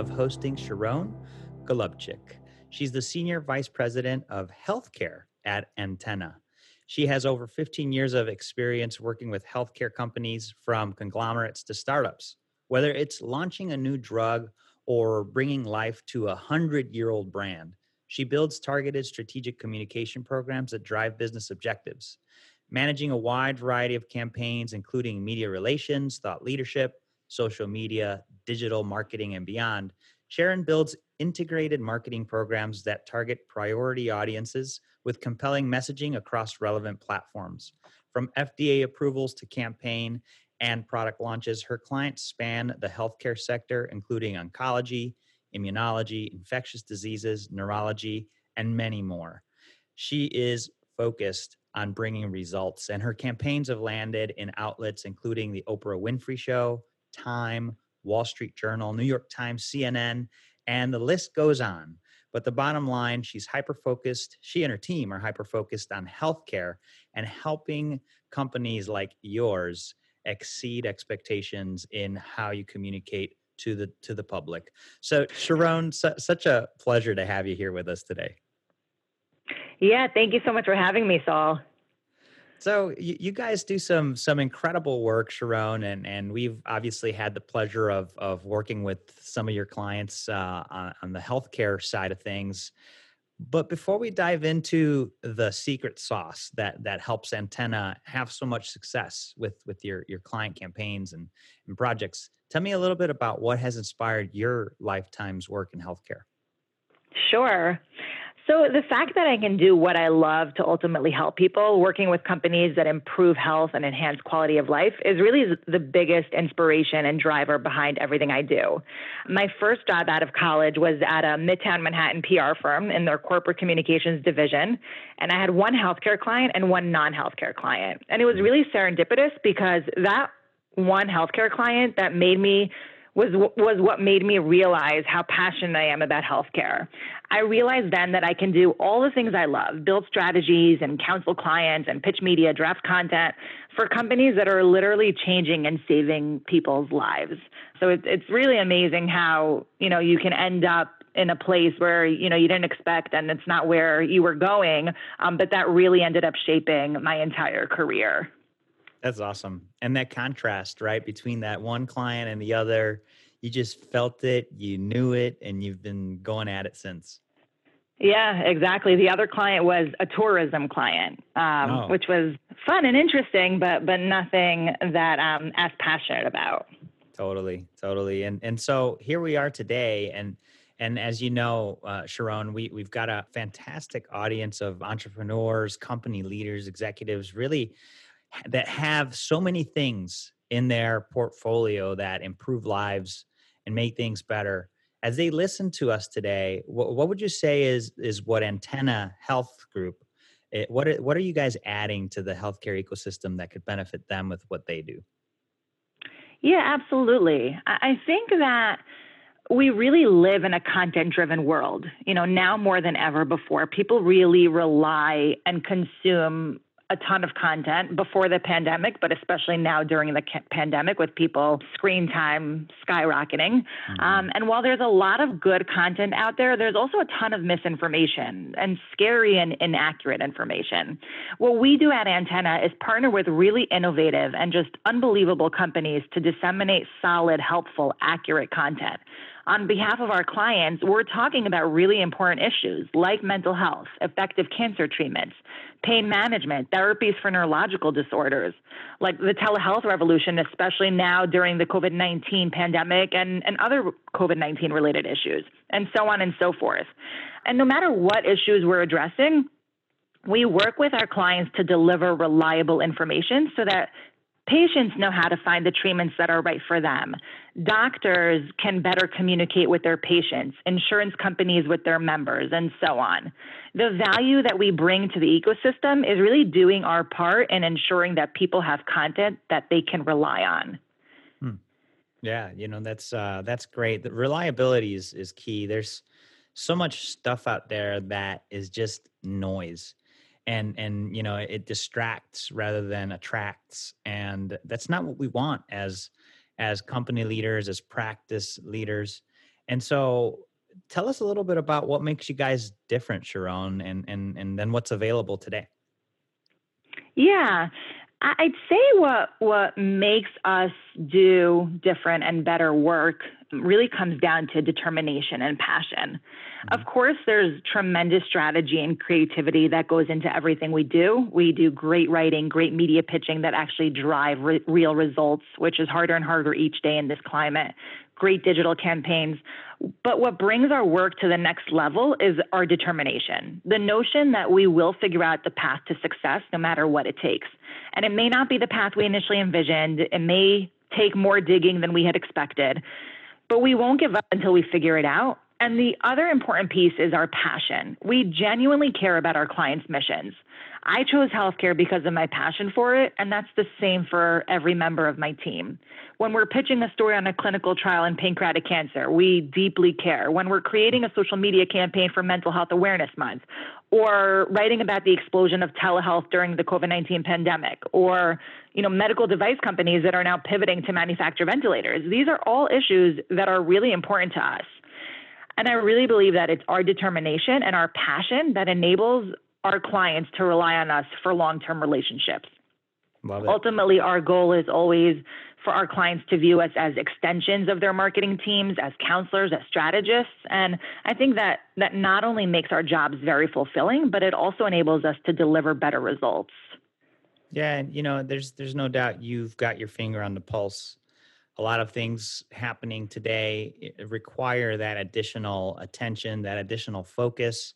of hosting Sharon Golubchik. She's the Senior Vice President of Healthcare at Antenna. She has over 15 years of experience working with healthcare companies from conglomerates to startups. Whether it's launching a new drug or bringing life to a 100 year old brand, she builds targeted strategic communication programs that drive business objectives managing a wide variety of campaigns, including media relations, thought leadership, social media, digital marketing, and beyond. Sharon builds integrated marketing programs that target priority audiences with compelling messaging across relevant platforms. From FDA approvals to campaign and product launches, her clients span the healthcare sector, including oncology, immunology, infectious diseases, neurology, and many more. She is focused on bringing results. And her campaigns have landed in outlets including the Oprah Winfrey Show, Time, Wall Street Journal, New York Times, CNN, and the list goes on. But the bottom line, she's hyper focused. She and her team are hyper focused on healthcare and helping companies like yours exceed expectations in how you communicate to the to the public. So, Sharon, su- such a pleasure to have you here with us today. Yeah, thank you so much for having me, Saul. So you, you, guys do some some incredible work, Sharon, and and we've obviously had the pleasure of of working with some of your clients uh, on, on the healthcare side of things. But before we dive into the secret sauce that that helps Antenna have so much success with with your your client campaigns and, and projects, tell me a little bit about what has inspired your lifetime's work in healthcare. Sure. So, the fact that I can do what I love to ultimately help people, working with companies that improve health and enhance quality of life, is really the biggest inspiration and driver behind everything I do. My first job out of college was at a Midtown Manhattan PR firm in their corporate communications division. And I had one healthcare client and one non healthcare client. And it was really serendipitous because that one healthcare client that made me was was what made me realize how passionate I am about healthcare. I realized then that I can do all the things I love, build strategies and counsel clients and pitch media, draft content for companies that are literally changing and saving people's lives. So it's it's really amazing how, you know, you can end up in a place where you know you didn't expect and it's not where you were going um, but that really ended up shaping my entire career that's awesome. And that contrast, right, between that one client and the other, you just felt it, you knew it, and you've been going at it since. Yeah, exactly. The other client was a tourism client, um, oh. which was fun and interesting, but but nothing that I'm um, as passionate about. Totally, totally. And and so here we are today, and and as you know, uh, Sharon, we we've got a fantastic audience of entrepreneurs, company leaders, executives, really that have so many things in their portfolio that improve lives and make things better as they listen to us today what, what would you say is is what antenna health group it, eh, what are, what are you guys adding to the healthcare ecosystem that could benefit them with what they do? Yeah absolutely. I think that we really live in a content driven world you know now more than ever before. People really rely and consume a ton of content before the pandemic, but especially now during the pandemic with people screen time skyrocketing. Mm-hmm. Um, and while there's a lot of good content out there, there's also a ton of misinformation and scary and inaccurate information. What we do at Antenna is partner with really innovative and just unbelievable companies to disseminate solid, helpful, accurate content on behalf of our clients, we're talking about really important issues like mental health, effective cancer treatments, pain management, therapies for neurological disorders, like the telehealth revolution, especially now during the COVID 19 pandemic and, and other COVID 19 related issues, and so on and so forth. And no matter what issues we're addressing, we work with our clients to deliver reliable information so that Patients know how to find the treatments that are right for them. Doctors can better communicate with their patients, insurance companies with their members, and so on. The value that we bring to the ecosystem is really doing our part in ensuring that people have content that they can rely on. Hmm. Yeah, you know that's uh, that's great. The reliability is is key. There's so much stuff out there that is just noise and and you know it distracts rather than attracts and that's not what we want as as company leaders, as practice leaders. And so tell us a little bit about what makes you guys different, Sharon, and and and then what's available today. Yeah. I'd say what what makes us do different and better work really comes down to determination and passion. Mm-hmm. Of course, there's tremendous strategy and creativity that goes into everything we do. We do great writing, great media pitching that actually drive re- real results, which is harder and harder each day in this climate great digital campaigns. But what brings our work to the next level is our determination. The notion that we will figure out the path to success no matter what it takes. And it may not be the path we initially envisioned, it may take more digging than we had expected, but we won't give up until we figure it out. And the other important piece is our passion. We genuinely care about our clients' missions. I chose healthcare because of my passion for it, and that's the same for every member of my team. When we're pitching a story on a clinical trial in pancreatic cancer, we deeply care. When we're creating a social media campaign for Mental Health Awareness Month, or writing about the explosion of telehealth during the COVID-19 pandemic, or you know, medical device companies that are now pivoting to manufacture ventilators. These are all issues that are really important to us. And I really believe that it's our determination and our passion that enables our clients to rely on us for long term relationships. Ultimately, our goal is always for our clients to view us as extensions of their marketing teams, as counselors, as strategists. And I think that that not only makes our jobs very fulfilling, but it also enables us to deliver better results. Yeah, and you know, there's there's no doubt you've got your finger on the pulse. A lot of things happening today eh, require that additional attention, that additional focus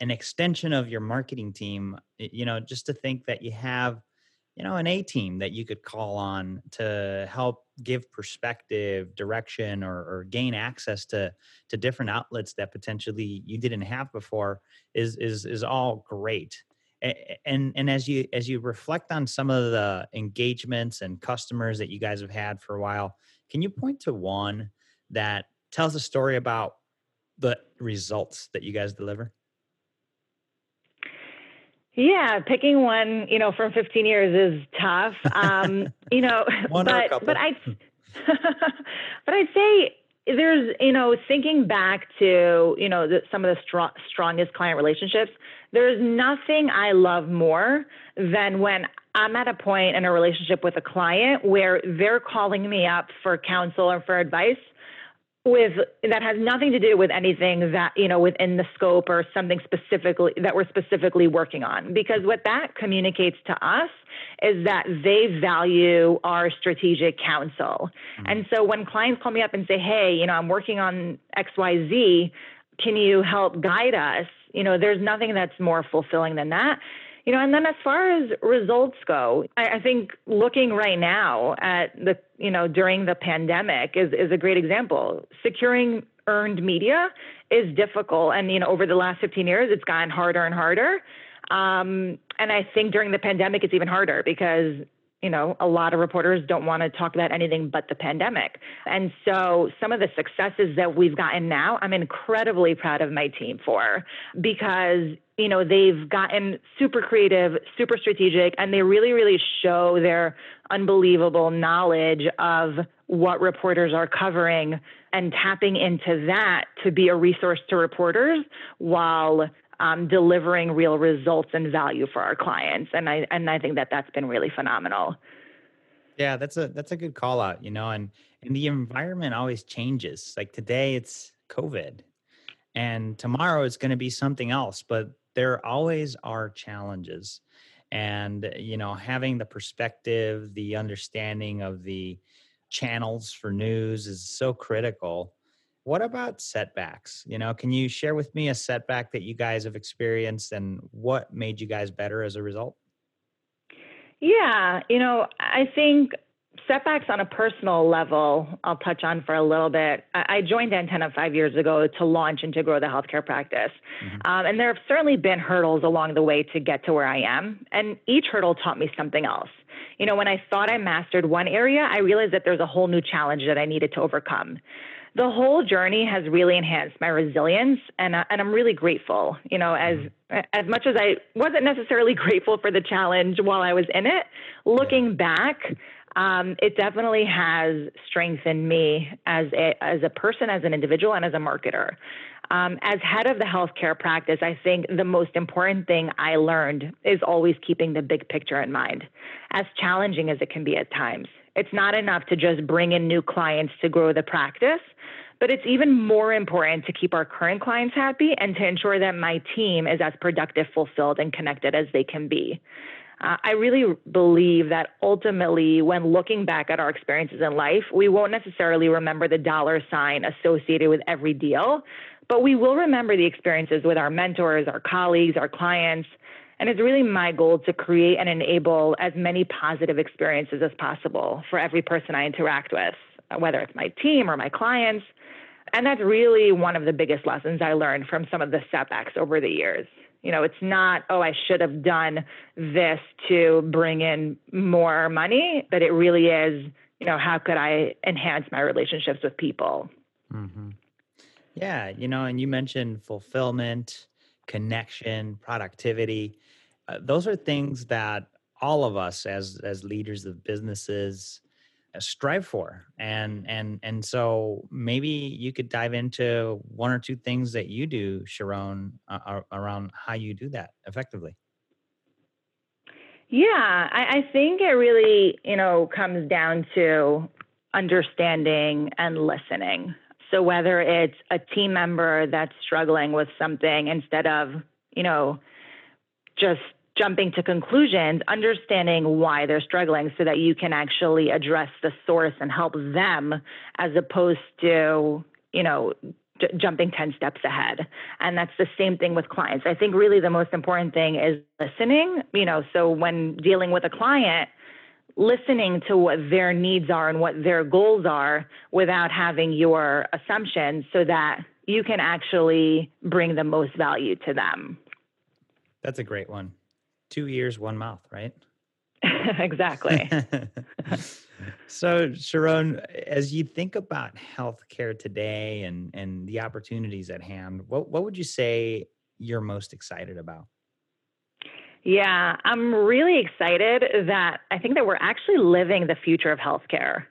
an extension of your marketing team you know just to think that you have you know an a team that you could call on to help give perspective direction or, or, gain access to to different outlets that potentially you didn't have before is is is all great. And and as you as you reflect on some of the engagements and customers that you guys have had for a while can you point to one that tells a story about the results that you guys deliver yeah, picking one, you know, from 15 years is tough. Um, you know, but but I but I'd say there's, you know, thinking back to, you know, the, some of the strong, strongest client relationships, there's nothing I love more than when I'm at a point in a relationship with a client where they're calling me up for counsel or for advice with that has nothing to do with anything that you know within the scope or something specifically that we're specifically working on. Because what that communicates to us is that they value our strategic counsel. Mm-hmm. and so when clients call me up and say hey you know i'm working on xyz can you help guide us? You know there's nothing that's more fulfilling than that you know, and then as far as results go, I, I, think looking right now at the, you know, during the pandemic is, is a great example. Securing earned media is difficult. And, you know, over the last 15 years, it's gotten harder and harder. Um, and I think during the pandemic, it's even harder because you know, a lot of reporters don't want to talk about anything but the pandemic. And so some of the successes that we've gotten now, I'm incredibly proud of my team for because, you know, they've gotten super creative, super strategic, and they really, really show their unbelievable knowledge of what reporters are covering and tapping into that to be a resource to reporters while um, delivering real results and value for our clients. And I and I think that that's been really phenomenal. Yeah, that's a that's a good call out. You know, and and the environment always changes. Like today, it's COVID, and tomorrow it's going to be something else. But there always are challenges, and you know, having the perspective, the understanding of the channels for news is so critical what about setbacks? You know, can you share with me a setback that you guys have experienced and what made you guys better as a result? Yeah, you know, I think setbacks on a personal level, I'll touch on for a little bit. I joined Antenna five years ago to launch and to grow the healthcare practice. Mm-hmm. Um, and there have certainly been hurdles along the way to get to where I am. And each hurdle taught me something else. You know, when I thought I mastered one area, I realized that there's a whole new challenge that I needed to overcome the whole journey has really enhanced my resilience and uh, and I'm really grateful you know as mm-hmm. as much as I wasn't necessarily grateful for the challenge while I was in it looking back Um, it definitely has strengthened me as a, as a person, as an individual, and as a marketer. Um, as head of the healthcare practice, I think the most important thing I learned is always keeping the big picture in mind, as challenging as it can be at times. It's not enough to just bring in new clients to grow the practice, but it's even more important to keep our current clients happy and to ensure that my team is as productive, fulfilled, and connected as they can be. Uh, I really believe that ultimately, when looking back at our experiences in life, we won't necessarily remember the dollar sign associated with every deal, but we will remember the experiences with our mentors, our colleagues, our clients. And it's really my goal to create and enable as many positive experiences as possible for every person I interact with, whether it's my team or my clients. And that's really one of the biggest lessons I learned from some of the setbacks over the years. You know, it's not, oh, I should have done this to bring in more money, but it really is, you know, how could I enhance my relationships with people? Mm-hmm. Yeah, you know, and you mentioned fulfillment, connection, productivity. Uh, those are things that all of us as as leaders of businesses uh, strive for and and and so maybe you could dive into one or two things that you do sharon uh, around how you do that effectively. Yeah I, I think it really you know comes down to understanding and listening. So whether it's a team member that's struggling with something, instead of, you know, just jumping to conclusions, understanding why they're struggling so that you can actually address the source and help them as opposed to, you know, j- jumping 10 steps ahead. And that's the same thing with clients. I think really the most important thing is listening, you know, so when dealing with a client, listening to what their needs are and what their goals are without having your assumptions so that you can actually bring the most value to them. That's a great one. Two ears, one mouth, right? exactly. so, Sharon, as you think about healthcare today and, and the opportunities at hand, what, what would you say you're most excited about? Yeah, I'm really excited that I think that we're actually living the future of healthcare.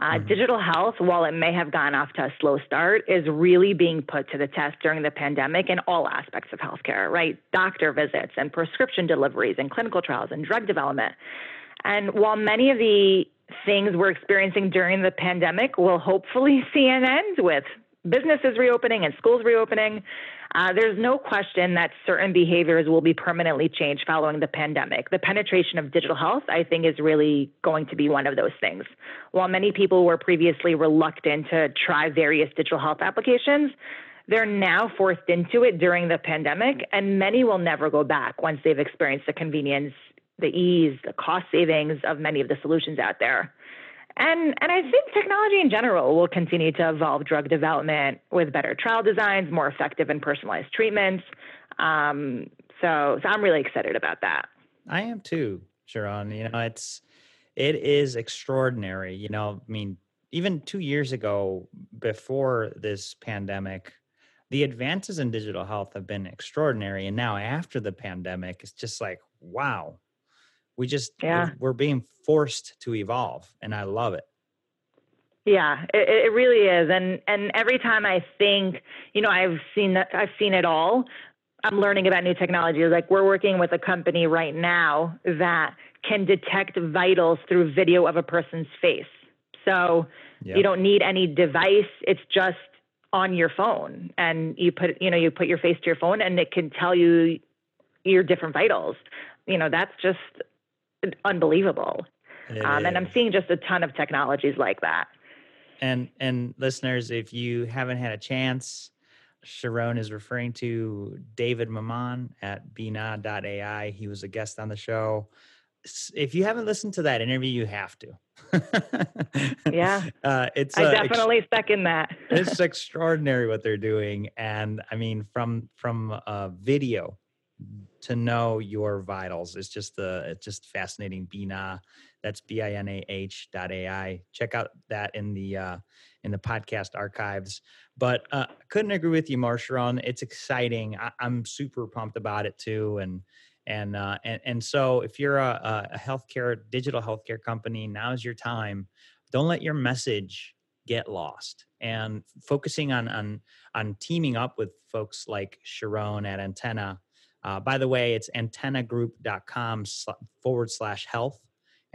Uh, mm-hmm. Digital health, while it may have gone off to a slow start, is really being put to the test during the pandemic in all aspects of healthcare, right? Doctor visits and prescription deliveries and clinical trials and drug development. And while many of the things we're experiencing during the pandemic will hopefully see an end with businesses reopening and schools reopening, uh, there's no question that certain behaviors will be permanently changed following the pandemic. The penetration of digital health, I think, is really going to be one of those things. While many people were previously reluctant to try various digital health applications, they're now forced into it during the pandemic, and many will never go back once they've experienced the convenience, the ease, the cost savings of many of the solutions out there. And, and I think technology in general will continue to evolve drug development with better trial designs, more effective and personalized treatments. Um, so, so I'm really excited about that. I am too, Sharon. You know, it's it is extraordinary. You know, I mean, even two years ago, before this pandemic, the advances in digital health have been extraordinary. And now after the pandemic, it's just like, wow, we just yeah. we're, being forced to evolve, and I love it. Yeah, it, it, really is, and and every time I think, you know, I've seen that I've seen it all. I'm learning about new technology. Like we're working with a company right now that can detect vitals through video of a person's face. So yep. you don't need any device. It's just on your phone, and you put you know you put your face to your phone, and it can tell you your different vitals. You know, that's just unbelievable. Um, and I'm seeing just a ton of technologies like that. And and listeners, if you haven't had a chance, Sharon is referring to David Maman at Binah.ai. He was a guest on the show. If you haven't listened to that interview, you have to. yeah, uh, it's I definitely ex- second that. it's extraordinary what they're doing, and I mean, from from uh, video to know your vitals. It's just the it's just fascinating. Binah, that's B I N A H dot A I. Check out that in the uh, in the podcast archives. But uh, couldn't agree with you, more Sharon. It's exciting. I, am super pumped about it too, and And, uh, and, and so if you're a, a healthcare, digital healthcare company, now's your time. Don't let your message get lost and focusing on, on, on teaming up with folks like Sharon at Antenna. Uh, by the way, it's antennagroup.com forward slash health,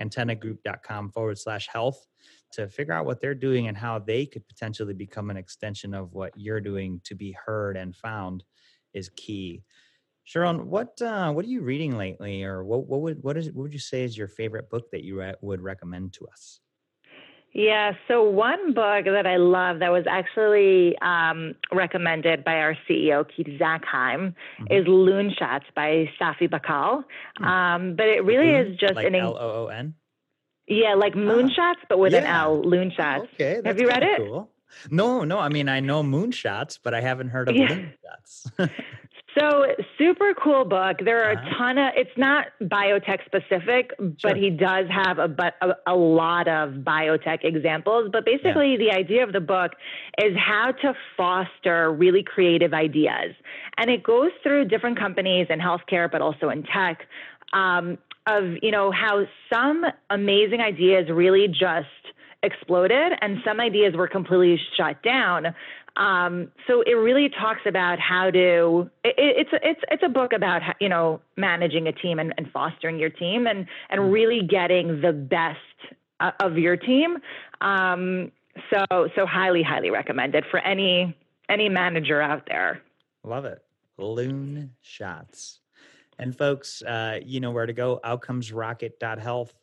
antennagroup.com forward slash health to figure out what they're doing and how they could potentially become an extension of what you're doing to be heard and found is key. Sharon, what uh, what are you reading lately, or what what would what is what would you say is your favorite book that you re- would recommend to us? Yeah, so one book that I love that was actually um, recommended by our CEO, Keith Zakheim, mm-hmm. is Loonshots by Safi Bahcall. Hmm. Um, but it really Loon? is just like an. L O O N? Yeah, like moonshots, but with yeah. an L, loon shots. Okay, have you read it? Cool. No, no. I mean, I know moonshots, but I haven't heard of yeah. loon shots. so super cool book. There are uh-huh. a ton of. It's not biotech specific, sure. but he does have a but a, a, lot of biotech examples. But basically, yeah. the idea of the book is how to foster really creative ideas, and it goes through different companies in healthcare, but also in tech. Um, of you know how some amazing ideas really just exploded and some ideas were completely shut down. Um, so it really talks about how to it, it's it's it's a book about you know managing a team and, and fostering your team and and mm. really getting the best uh, of your team. Um, so so highly highly recommended for any any manager out there. Love it. Loon shots. And folks, uh, you know where to go. Outcomesrocket.health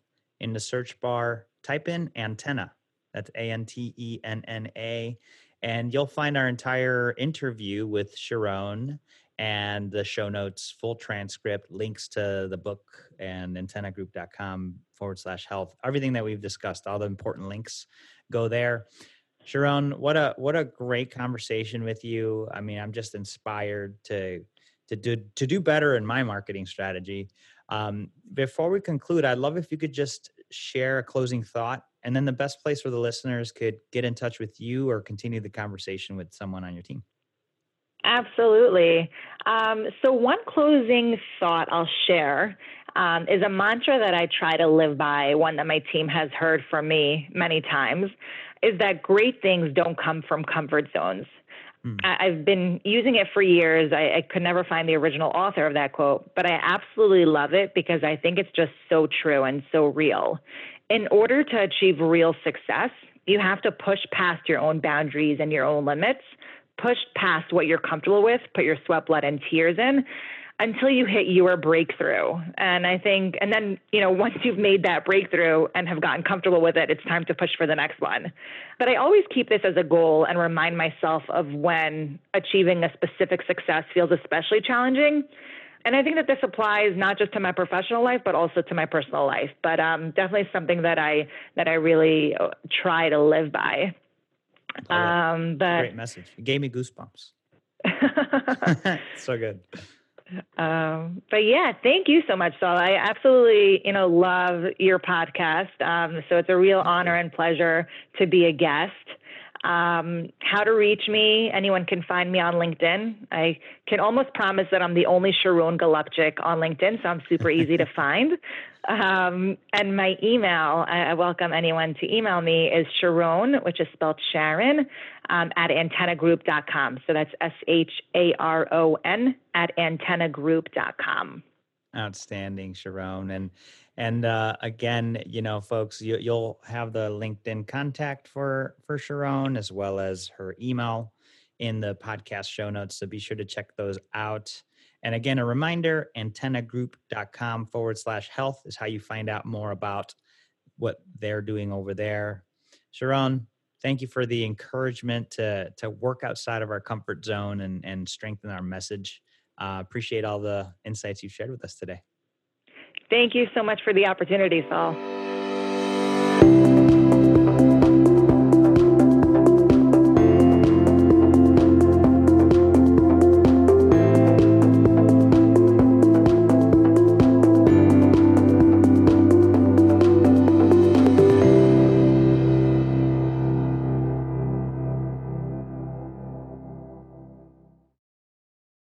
in the search bar, type in antenna. That's A N T E N N A. And you'll find our entire interview with Sharon and the show notes, full transcript, links to the book and antennagroup.com forward slash health. Everything that we've discussed, all the important links go there. Sharon, what a what a great conversation with you. I mean, I'm just inspired to to do to do better in my marketing strategy. Um, before we conclude, I'd love if you could just share a closing thought, and then the best place where the listeners could get in touch with you or continue the conversation with someone on your team. Absolutely. Um, so, one closing thought I'll share um, is a mantra that I try to live by, one that my team has heard from me many times, is that great things don't come from comfort zones. Hmm. I, have been using it for years. I, I, could never find the original author of that quote, but I absolutely love it because I think it's just so true and so real. In order to achieve real success, you have to push past your own boundaries and your own limits, push past what you're comfortable with, put your sweat, blood, and tears in, until you hit your breakthrough. And I think, and then, you know, once you've made that breakthrough and have gotten comfortable with it, it's time to push for the next one. But I always keep this as a goal and remind myself of when achieving a specific success feels especially challenging. And I think that this applies not just to my professional life, but also to my personal life. But um, definitely something that I that I really uh, try to live by. Um, but great message. It gave me goosebumps. so good. Um, but yeah, thank you so much, Saul. I absolutely, you know, love your podcast. Um, so it's a real honor and pleasure to be a guest. Um, how to reach me? Anyone can find me on LinkedIn. I can almost promise that I'm the only Sharon Golubchik on LinkedIn, so I'm super easy to find. Um, and my email, I, I, welcome anyone to email me, is Sharon, which is spelled Sharon, um, at antennagroup.com. So that's S H A R O N at antennagroup.com. Outstanding, Sharon. And and uh, again, you know, folks, you, will have the LinkedIn contact for for Sharon as well as her email in the podcast show notes. So be sure to check those out. And again, a reminder: antennagroup.com forward slash health is how you find out more about what they're doing over there. Sharon, thank you for the encouragement to to work outside of our comfort zone and and strengthen our message. Uh, appreciate all the insights you've shared with us today. Thank you so much for the opportunity, Saul.